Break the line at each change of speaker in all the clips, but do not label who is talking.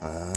아.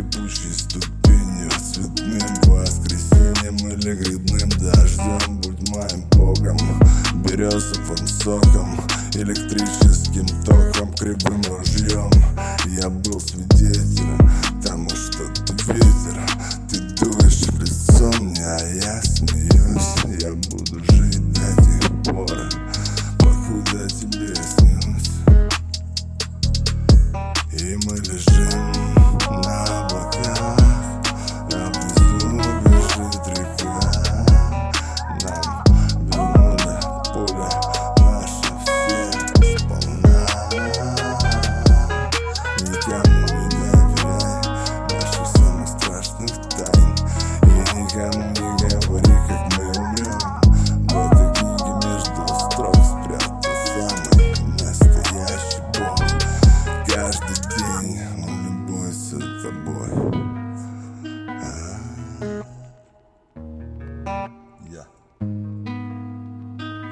скрипучей ступенью Цветным воскресеньем или грибным дождем. Будь моим богом, березовым соком Электрическим током, кривым ружьем. Я был свидетелем тому, что ты ветер. Ты дуешь в лицо мне, а я смеюсь. Я буду жить до тех пор,